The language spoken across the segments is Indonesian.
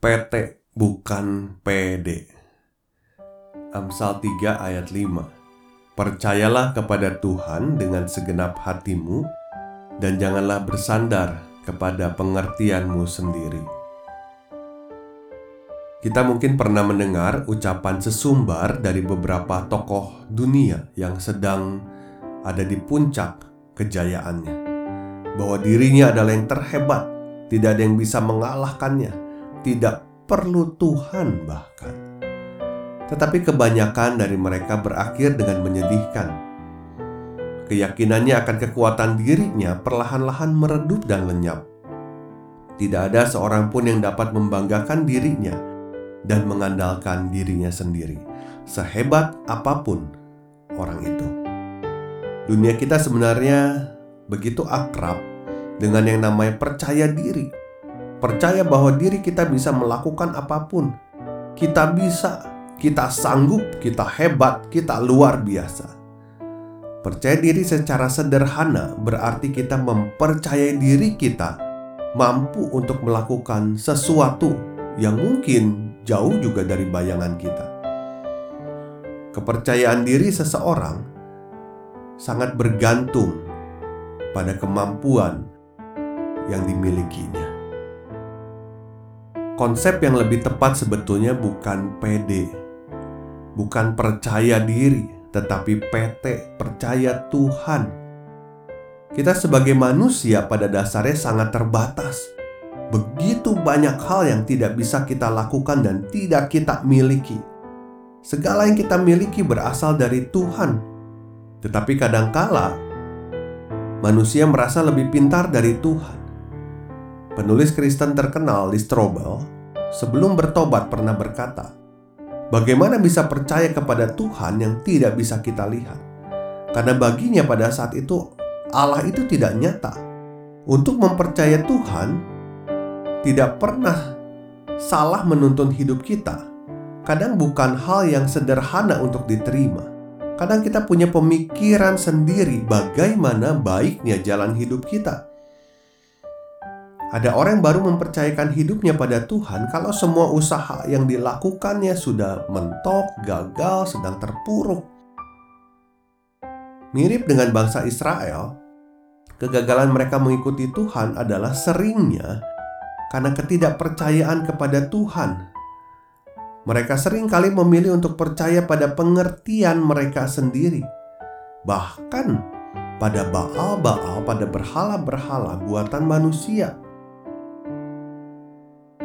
PT bukan PD. Amsal 3 ayat 5 Percayalah kepada Tuhan dengan segenap hatimu dan janganlah bersandar kepada pengertianmu sendiri. Kita mungkin pernah mendengar ucapan sesumbar dari beberapa tokoh dunia yang sedang ada di puncak kejayaannya, bahwa dirinya adalah yang terhebat, tidak ada yang bisa mengalahkannya tidak perlu Tuhan bahkan. Tetapi kebanyakan dari mereka berakhir dengan menyedihkan. Keyakinannya akan kekuatan dirinya perlahan-lahan meredup dan lenyap. Tidak ada seorang pun yang dapat membanggakan dirinya dan mengandalkan dirinya sendiri, sehebat apa pun orang itu. Dunia kita sebenarnya begitu akrab dengan yang namanya percaya diri percaya bahwa diri kita bisa melakukan apa pun. Kita bisa, kita sanggup, kita hebat, kita luar biasa. Percaya diri secara sederhana berarti kita mempercayai diri kita mampu untuk melakukan sesuatu yang mungkin jauh juga dari bayangan kita. Kepercayaan diri seseorang sangat bergantung pada kemampuan yang dimilikinya. Konsep yang lebih tepat sebetulnya bukan PD, bukan percaya diri, tetapi PT, percaya Tuhan. Kita sebagai manusia pada dasarnya sangat terbatas. Begitu banyak hal yang tidak bisa kita lakukan dan tidak kita miliki. Segala yang kita miliki berasal dari Tuhan. Tetapi kadangkala manusia merasa lebih pintar dari Tuhan. Penulis Kristen terkenal di Strobel sebelum bertobat pernah berkata, "Bagaimana bisa percaya kepada Tuhan yang tidak bisa kita lihat? Karena baginya pada saat itu Allah itu tidak nyata. Untuk mempercaya Tuhan tidak pernah salah menuntun hidup kita. Kadang bukan hal yang sederhana untuk diterima. Kadang kita punya pemikiran sendiri bagaimana baiknya jalan hidup kita." Ada orang yang baru mempercayakan hidupnya pada Tuhan kalau semua usaha yang dilakukannya sudah mentok, gagal, sedang terpuruk. Mirip dengan bangsa Israel, kegagalan mereka mengikuti Tuhan adalah seringnya karena ketidakpercayaan kepada Tuhan. Mereka sering kali memilih untuk percaya pada pengertian mereka sendiri, bahkan pada Baal-Baal, pada berhala-berhala buatan manusia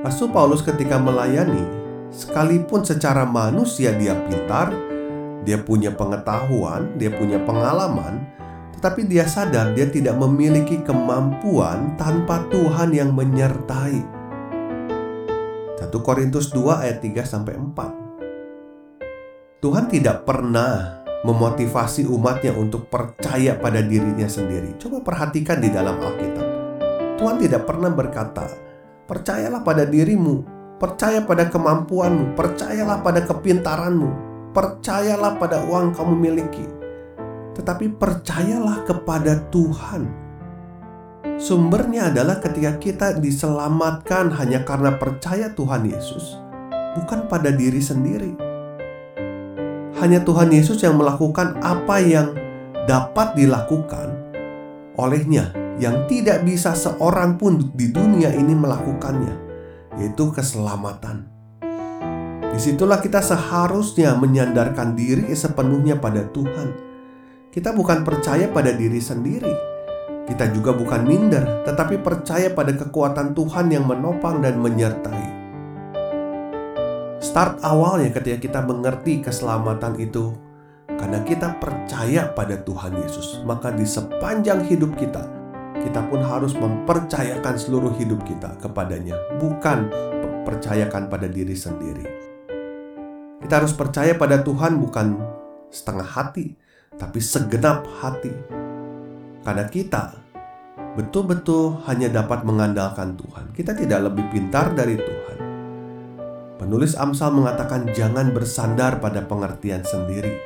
Rasul Paulus ketika melayani, sekalipun secara manusia dia pintar, dia punya pengetahuan, dia punya pengalaman, tetapi dia sadar dia tidak memiliki kemampuan tanpa Tuhan yang menyertai. 1 Korintus 2 ayat 3 sampai 4. Tuhan tidak pernah memotivasi umatnya untuk percaya pada dirinya sendiri. Coba perhatikan di dalam Alkitab. Tuhan tidak pernah berkata, Percayalah pada dirimu, percaya pada kemampuanmu, percayalah pada kepintaranmu, percayalah pada uang kamu miliki. Tetapi percayalah kepada Tuhan. Sumbernya adalah ketika kita diselamatkan hanya karena percaya Tuhan Yesus, bukan pada diri sendiri. Hanya Tuhan Yesus yang melakukan apa yang dapat dilakukan olehnya yang tidak bisa seorang pun di dunia ini melakukannya, yaitu keselamatan. Di situlah kita seharusnya menyandarkan diri sepenuhnya pada Tuhan. Kita bukan percaya pada diri sendiri, kita juga bukan minder, tetapi percaya pada kekuatan Tuhan yang menopang dan menyertai. Start awalnya ketika kita mengerti keselamatan itu Karena kita percaya pada Tuhan Yesus, maka di sepanjang hidup kita, kita pun harus mempercayakan seluruh hidup kita kepadanya, bukan percayakan pada diri sendiri. Kita harus percaya pada Tuhan bukan setengah hati, tapi segenap hati. Karena kita betul-betul hanya dapat mengandalkan Tuhan. Kita tidak lebih pintar dari Tuhan. Penulis Amsal mengatakan jangan bersandar pada pengertian sendiri.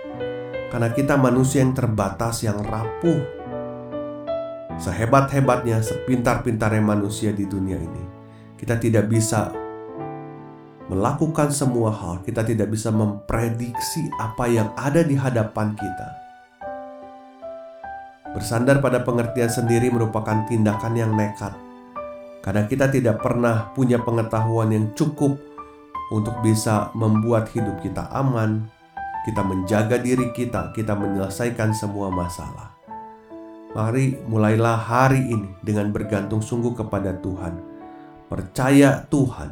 Karena kita manusia yang terbatas, yang rapuh. Sehebat-hebatnya, sepintar-pintarnya manusia di dunia ini. Kita tidak bisa melakukan semua hal, kita tidak bisa memprediksi apa yang ada di hadapan kita. Bersandar pada pengertian sendiri merupakan tindakan yang nekat, karena kita tidak pernah punya pengetahuan yang cukup untuk bisa membuat hidup kita aman, kita menjaga diri kita, kita menyelesaikan semua masalah. Mari mulailah hari ini dengan bergantung sungguh kepada Tuhan. Percaya Tuhan,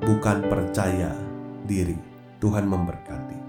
bukan percaya diri. Tuhan memberkati.